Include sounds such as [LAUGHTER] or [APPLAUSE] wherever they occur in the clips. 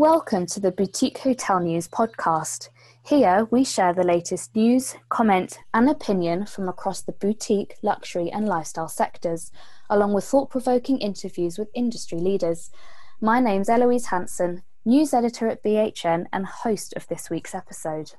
Welcome to the Boutique Hotel News podcast. Here we share the latest news, comment, and opinion from across the boutique, luxury, and lifestyle sectors, along with thought provoking interviews with industry leaders. My name's Eloise Hanson, news editor at BHN and host of this week's episode.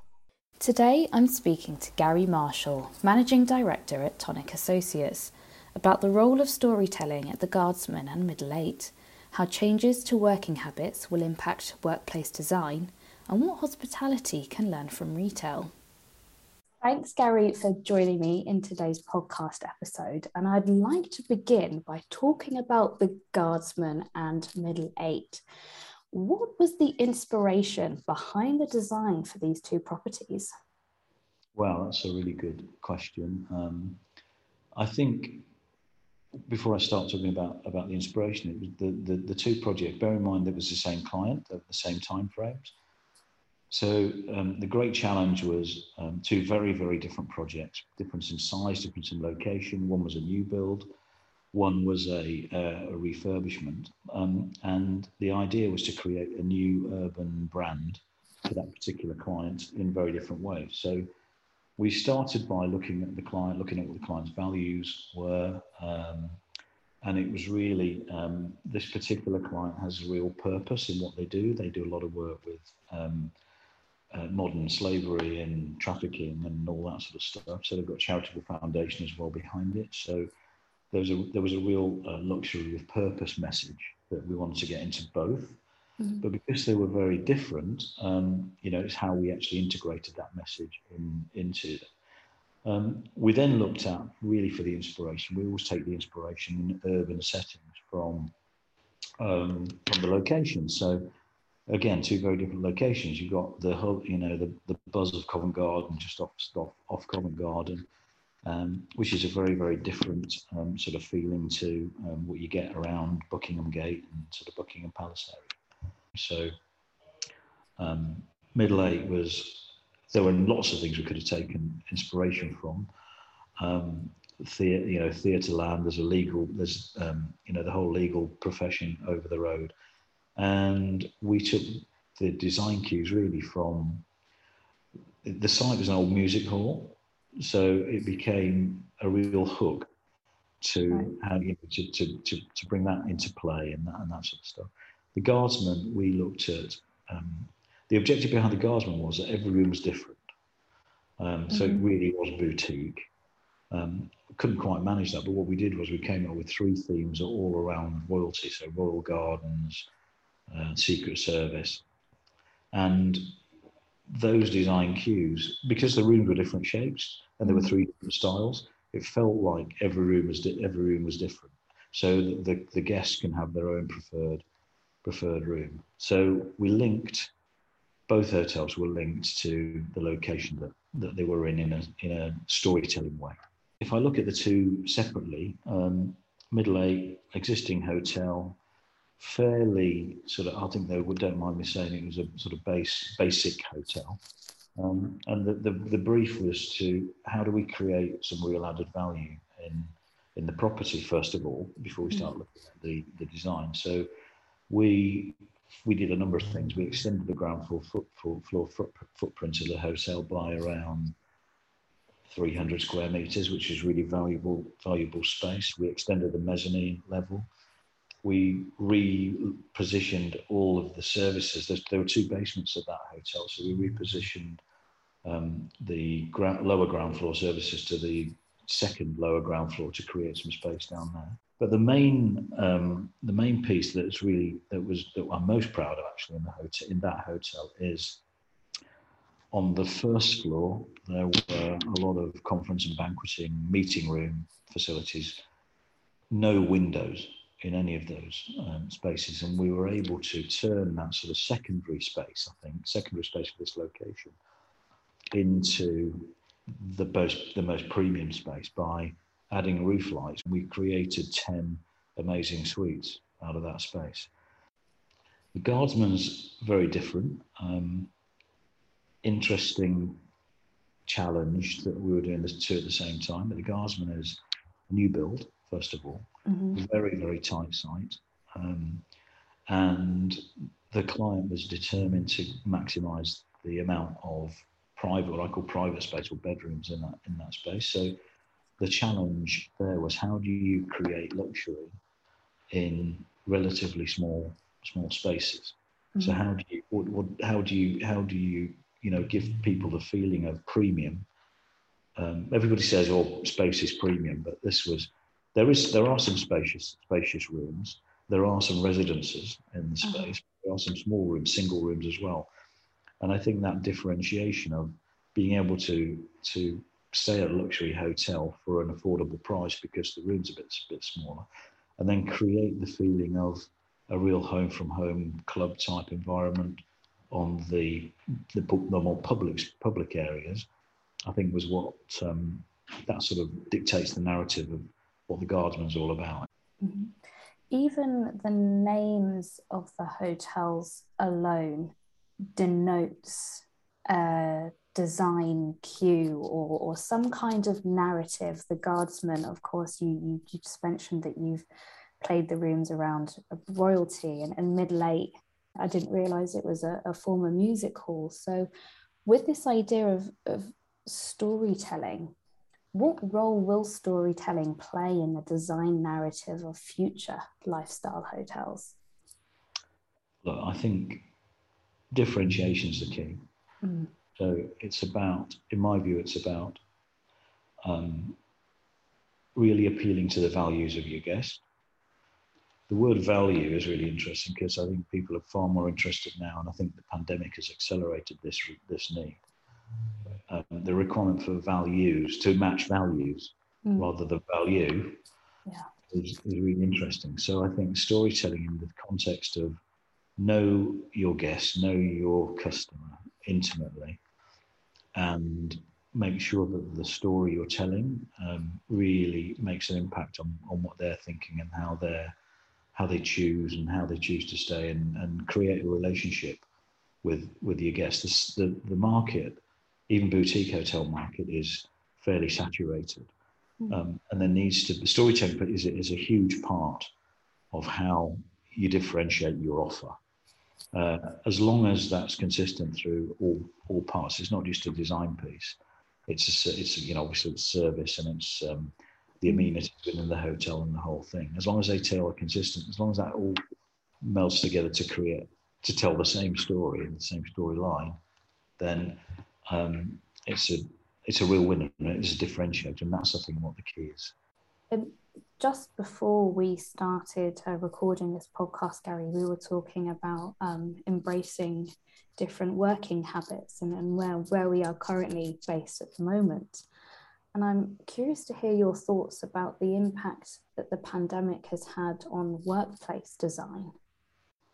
Today I'm speaking to Gary Marshall, Managing Director at Tonic Associates, about the role of storytelling at the Guardsman and Middle Eight how changes to working habits will impact workplace design, and what hospitality can learn from retail. Thanks, Gary, for joining me in today's podcast episode. And I'd like to begin by talking about the Guardsman and Middle Eight. What was the inspiration behind the design for these two properties? Well, that's a really good question. Um, I think before I start talking about, about the inspiration, it was the, the, the two projects, bear in mind that was the same client, the, the same time frames. So um, the great challenge was um, two very, very different projects, difference in size, difference in location. One was a new build, one was a, uh, a refurbishment. Um, and the idea was to create a new urban brand for that particular client in very different ways. So we started by looking at the client, looking at what the client's values were. Um, and it was really um, this particular client has a real purpose in what they do. They do a lot of work with um, uh, modern slavery and trafficking and all that sort of stuff. So they've got a charitable foundation as well behind it. So there was a, there was a real uh, luxury of purpose message that we wanted to get into both. Mm-hmm. But because they were very different, um, you know, it's how we actually integrated that message in, into it. Um, we then looked at really for the inspiration. We always take the inspiration in urban settings from um, from the location. So again, two very different locations. You've got the whole, you know, the, the buzz of Covent Garden just off off, off Covent Garden, um, which is a very very different um, sort of feeling to um, what you get around Buckingham Gate and sort of Buckingham Palace area. So um, middle eight was there were lots of things we could have taken inspiration from. Um, theater, you know, theatre land. There's a legal. There's um, you know the whole legal profession over the road, and we took the design cues really from. The site was an old music hall, so it became a real hook to right. how you know, to, to, to, to bring that into play and that, and that sort of stuff. The guardsman, we looked at, um, the objective behind the guardsman was that every room was different. Um, so mm-hmm. it really was boutique. Um, couldn't quite manage that, but what we did was we came up with three themes all around royalty, so royal gardens, uh, secret service, and those design cues, because the rooms were different shapes and there were three different styles, it felt like every room was di- every room was different. So the, the guests can have their own preferred preferred room. So we linked, both hotels were linked to the location that, that they were in in a, in a storytelling way. If I look at the two separately, um, Middle Eight, existing hotel, fairly sort of, I think they would, don't mind me saying it was a sort of base, basic hotel. Um, and the, the, the brief was to how do we create some real added value in, in the property, first of all, before we start mm. looking at the, the design. So we we did a number of things. We extended the ground floor, foot, floor foot, footprint of the hotel by around 300 square meters, which is really valuable valuable space. We extended the mezzanine level. We repositioned all of the services. There's, there were two basements at that hotel, so we repositioned um, the ground, lower ground floor services to the second lower ground floor to create some space down there. But the main um, the main piece that's really that was that I'm most proud of actually in the hotel in that hotel is on the first floor there were a lot of conference and banqueting meeting room facilities, no windows in any of those um, spaces, and we were able to turn that sort of secondary space, I think, secondary space for this location, into the most the most premium space by adding roof lights. We created 10 amazing suites out of that space. The Guardsman's very different. Um, interesting challenge that we were doing the two at the same time. But the Guardsman is a new build, first of all, mm-hmm. very, very tight site. Um, and the client was determined to maximise the amount of private, what I call private space or bedrooms in that in that space. So the challenge there was how do you create luxury in relatively small small spaces? Mm-hmm. So how do you what, what, how do you how do you you know give people the feeling of premium? Um, everybody says, "Oh, space is premium," but this was there is there are some spacious spacious rooms. There are some residences in the uh-huh. space. Uh-huh. There are some small rooms, single rooms as well. And I think that differentiation of being able to to stay at a luxury hotel for an affordable price because the room's a bit a bit smaller, and then create the feeling of a real home from home club type environment on the the, the more public public areas, I think was what um, that sort of dictates the narrative of what the Guardsman's all about. Mm-hmm. Even the names of the hotels alone denotes a design cue or, or some kind of narrative. The Guardsman, of course, you, you, you just mentioned that you've played the rooms around royalty and, and Middle Eight. I didn't realize it was a, a former music hall. So, with this idea of, of storytelling, what role will storytelling play in the design narrative of future lifestyle hotels? Look, I think differentiation is the key. Mm. So it's about, in my view, it's about um, really appealing to the values of your guest. The word value is really interesting because I think people are far more interested now, and I think the pandemic has accelerated this this need um, the requirement for values to match values mm. rather than value yeah. is, is really interesting. So I think storytelling in the context of know your guest, know your customer intimately, and make sure that the story you're telling um, really makes an impact on, on what they're thinking and how they're how they choose and how they choose to stay and, and create a relationship with with your guests. The, the, the market even boutique hotel market is fairly saturated. Mm. Um, and there needs to storytelling is, is a huge part of how you differentiate your offer. Uh, as long as that's consistent through all, all parts, it's not just a design piece. It's a, it's you know obviously it's service and it's um, the amenities within the hotel and the whole thing. As long as they tell a consistent, as long as that all melts together to create to tell the same story and the same storyline, then um, it's a it's a real winner it's a differentiator, and that's I think what the key is. And just before we started uh, recording this podcast, Gary, we were talking about um, embracing different working habits and, and where, where we are currently based at the moment. And I'm curious to hear your thoughts about the impact that the pandemic has had on workplace design.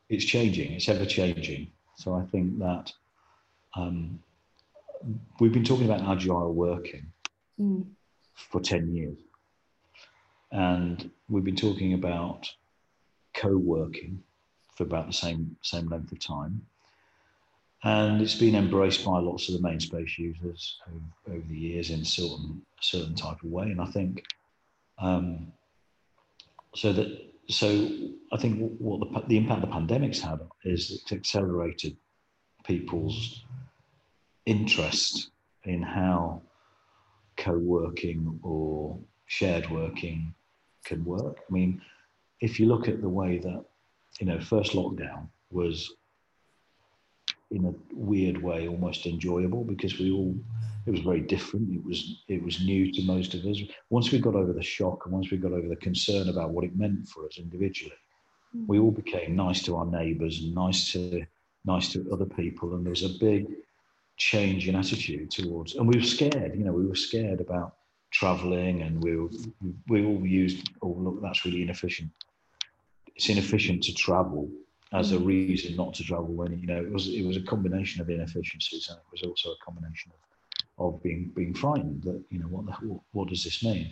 It's changing, it's ever changing. So I think that um, we've been talking about agile working mm. for 10 years. And we've been talking about co-working for about the same same length of time. And it's been embraced by lots of the main space users over, over the years in certain certain type of way. And I think um, so that so I think what the, the impact the pandemic's had is it's accelerated people's interest in how co-working or shared working can work. I mean, if you look at the way that, you know, first lockdown was in a weird way almost enjoyable because we all it was very different. It was it was new to most of us. Once we got over the shock and once we got over the concern about what it meant for us individually, mm-hmm. we all became nice to our neighbours and nice to nice to other people. And there was a big change in attitude towards, and we were scared. You know, we were scared about traveling, and we were, we all used, oh look, that's really inefficient. It's inefficient to travel as a reason not to travel when you know it was it was a combination of inefficiencies and it was also a combination of of being being frightened that you know what the, what, what does this mean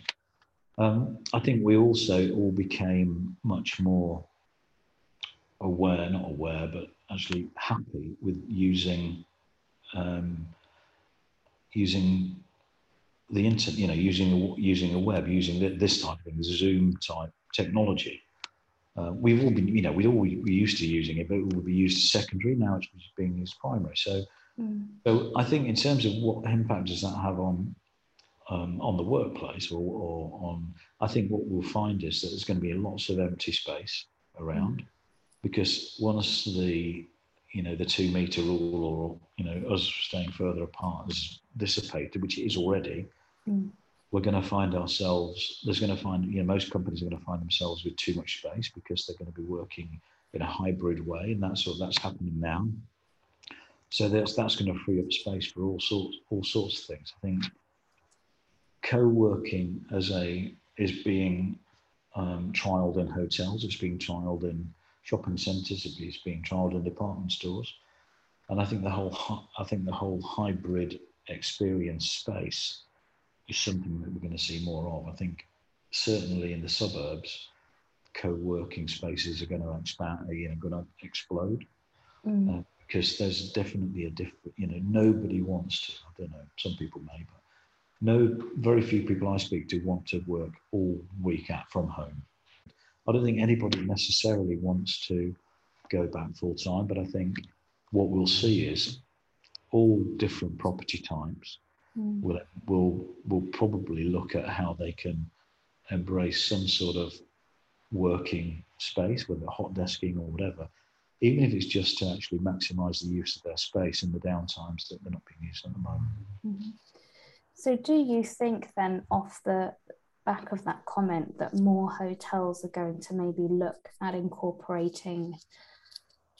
um, I think we also all became much more aware not aware but actually happy with using um, using the internet, you know, using using a web, using this type of thing, Zoom type technology. uh, we've all been, you know, we all we used to using it, but it would be used as secondary. Now it's being used primary. So, mm. so I think in terms of what impact does that have on um, on the workplace or, or, on, I think what we'll find is that there's going to be lots of empty space around mm. because once the you know the two meter rule or you know us staying further apart has dissipated, which it is already. Mm we're going to find ourselves, there's going to find, you know, most companies are going to find themselves with too much space because they're going to be working in a hybrid way. And that's what that's happening now. So that's, that's going to free up space for all sorts, all sorts of things. I think co-working as a, is being um, trialed in hotels, it's being trialed in shopping centres, it's being trialed in department stores. And I think the whole, I think the whole hybrid experience space is something that we're going to see more of. I think certainly in the suburbs, co-working spaces are going to expand, you know, going to explode. Mm. Uh, because there's definitely a different, you know, nobody wants to, I don't know, some people may, but no, very few people I speak to want to work all week at from home. I don't think anybody necessarily wants to go back full time, but I think what we'll see is all different property types mm. will will will probably look at how they can embrace some sort of working space, whether hot desking or whatever, even if it's just to actually maximise the use of their space in the downtimes that they're not being used at the moment. Mm-hmm. So, do you think then, off the back of that comment, that more hotels are going to maybe look at incorporating,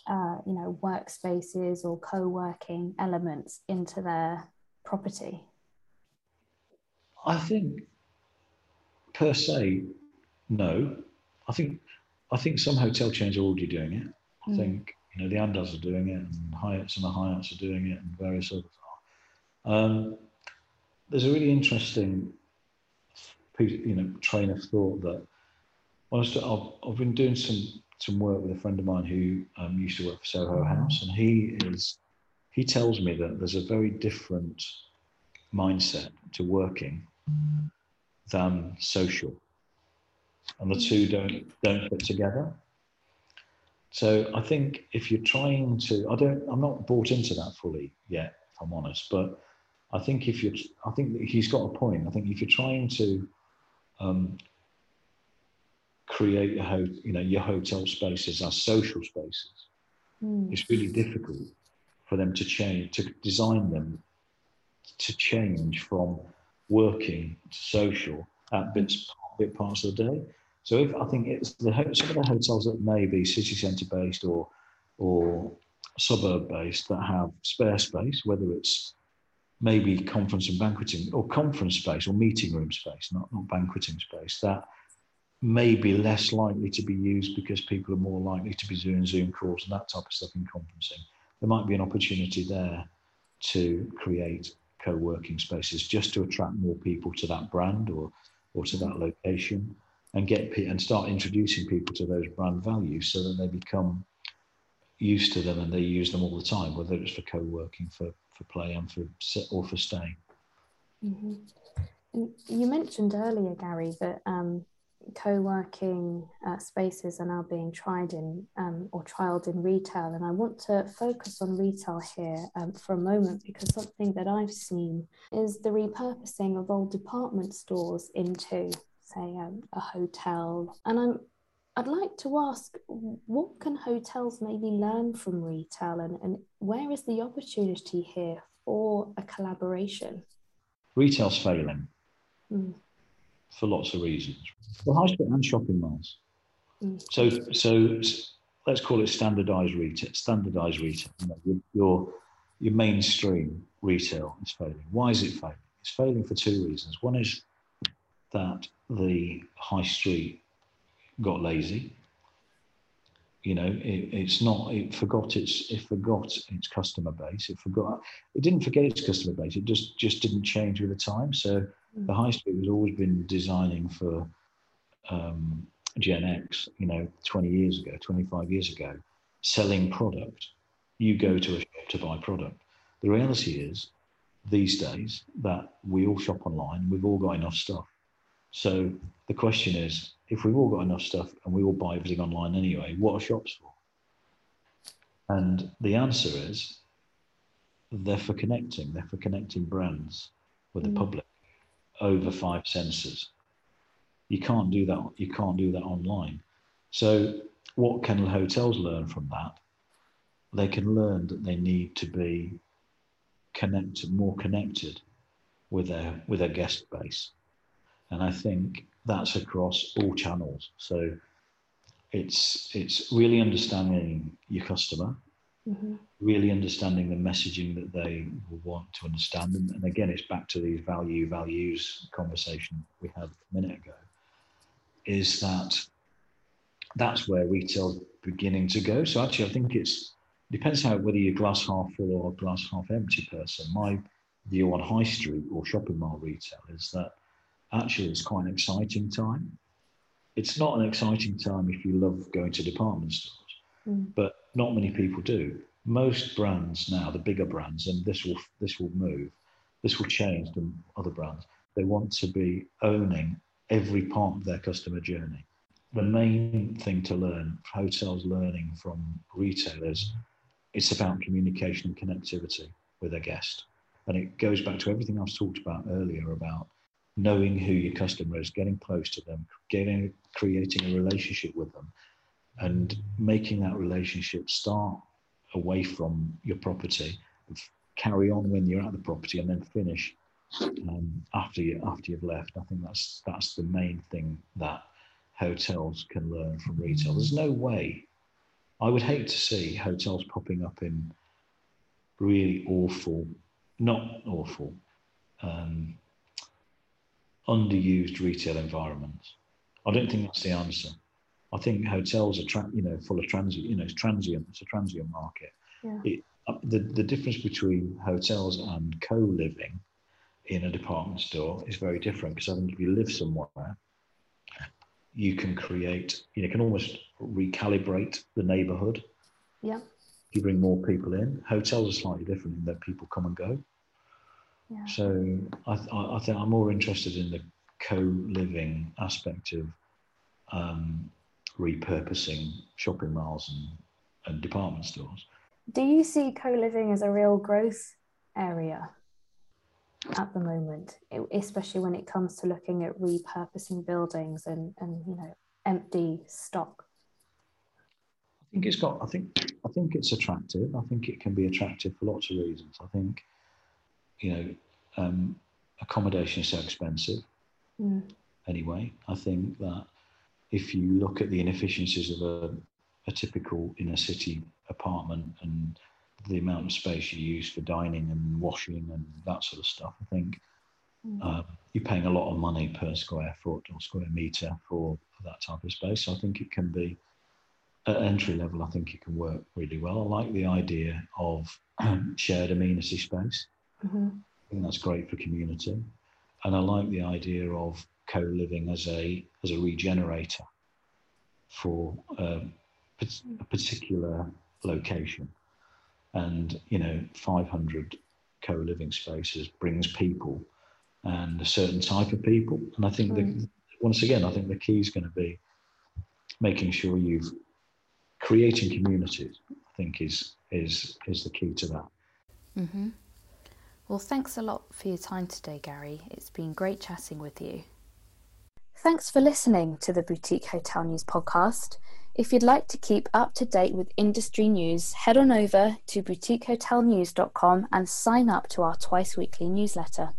uh, you know, workspaces or co-working elements into their property? I think per se, no. I think I think some hotel chains are already doing it. I mm. think you know the Andaz are doing it, and Hyatt, some of the Hyatts are doing it, and various others are. Um, there's a really interesting, you know, train of thought that honestly, I've, I've been doing some some work with a friend of mine who um, used to work for Soho House, and he is he tells me that there's a very different mindset to working than social, and the two don't don't fit together. So I think if you're trying to, I don't, I'm not bought into that fully yet, if I'm honest. But I think if you're, I think he's got a point. I think if you're trying to um, create a ho- you know your hotel spaces as social spaces, mm. it's really difficult for them to change, to design them to change from working to social at bits bit parts of the day. So if I think it's the some of the hotels that may be city centre based or or suburb based that have spare space, whether it's maybe conference and banqueting or conference space or meeting room space, not, not banqueting space, that may be less likely to be used because people are more likely to be doing Zoom calls and that type of stuff in conferencing there might be an opportunity there to create co-working spaces just to attract more people to that brand or or to that location and get and start introducing people to those brand values so that they become used to them and they use them all the time whether it's for co-working for for play and for or for staying mm-hmm. you mentioned earlier gary that um, co-working uh, spaces are now being tried in um, or trialed in retail and i want to focus on retail here um, for a moment because something that i've seen is the repurposing of old department stores into say um, a hotel and i'm I'd like to ask what can hotels maybe learn from retail and, and where is the opportunity here for a collaboration? Retail's failing. Mm for lots of reasons. Well, high street and shopping malls. Mm. So, so let's call it standardized retail. Standardized retail. You know, your, your, your mainstream retail is failing. Why is it failing? It's failing for two reasons. One is that the high street got lazy. You know, it, it's not. It forgot its. It forgot its customer base. It forgot. It didn't forget its customer base. It just just didn't change with the time. So the high street has always been designing for um, Gen X, you know, 20 years ago, 25 years ago, selling product. You go to a shop to buy product. The reality is, these days, that we all shop online, we've all got enough stuff. So the question is, if we've all got enough stuff and we all buy everything online anyway, what are shops for? And the answer is they're for connecting, they're for connecting brands with the mm. public over five senses. You can't do that. You can't do that online. So what can hotels learn from that? They can learn that they need to be connected, more connected with their with their guest base, and I think that's across all channels. So it's it's really understanding your customer, mm-hmm. really understanding the messaging that they want to understand, and, and again, it's back to these value values conversation we had a minute ago. Is that that's where retail's beginning to go. So actually, I think it's depends how whether you're glass half full or glass half empty person. My view on high street or shopping mall retail is that actually it's quite an exciting time. It's not an exciting time if you love going to department stores, mm. but not many people do. Most brands now, the bigger brands, and this will this will move, this will change than other brands. They want to be owning every part of their customer journey the main thing to learn, hotels learning from retailers, it's about communication and connectivity with a guest. And it goes back to everything I've talked about earlier about knowing who your customer is, getting close to them, getting creating a relationship with them, and making that relationship start away from your property, carry on when you're at the property, and then finish um, after you after you've left. I think that's that's the main thing that hotels can learn from retail. There's no way. I would hate to see hotels popping up in really awful, not awful, um, underused retail environments. I don't think that's the answer. I think hotels are, tra- you know, full of transient. You know, it's transient. It's a transient market. Yeah. It, uh, the the difference between hotels and co-living in a department store is very different because I think if you live somewhere you can create, you know, can almost recalibrate the neighborhood. Yeah. You bring more people in. Hotels are slightly different in that people come and go. Yeah. So I, I, I think I'm more interested in the co-living aspect of um, repurposing shopping malls and, and department stores. Do you see co-living as a real growth area? at the moment, especially when it comes to looking at repurposing buildings and, and you know empty stock? I think it's got. I think. I think it's attractive. I think it can be attractive for lots of reasons. I think, you know, um, accommodation is so expensive. Mm. Anyway, I think that if you look at the inefficiencies of a, a typical inner city apartment and the amount of space you use for dining and washing and that sort of stuff. I think mm. uh, you're paying a lot of money per square foot or square meter for, for that type of space. So I think it can be at entry level. I think it can work really well. I like the idea of [CLEARS THROAT] shared amenity space. Mm-hmm. I think that's great for community, and I like the idea of co-living as a as a regenerator for um, a particular location. And you know 500 co-living spaces brings people and a certain type of people. And i think mm. that once again i think the key is going to be making sure you've creating communities i think is is is the key to that. Mm-hmm. well thanks a lot for your time today gary. It's been great chatting with you Thanks for listening to the Boutique Hotel News podcast. If you'd like to keep up to date with industry news, head on over to boutiquehotelnews.com and sign up to our twice weekly newsletter.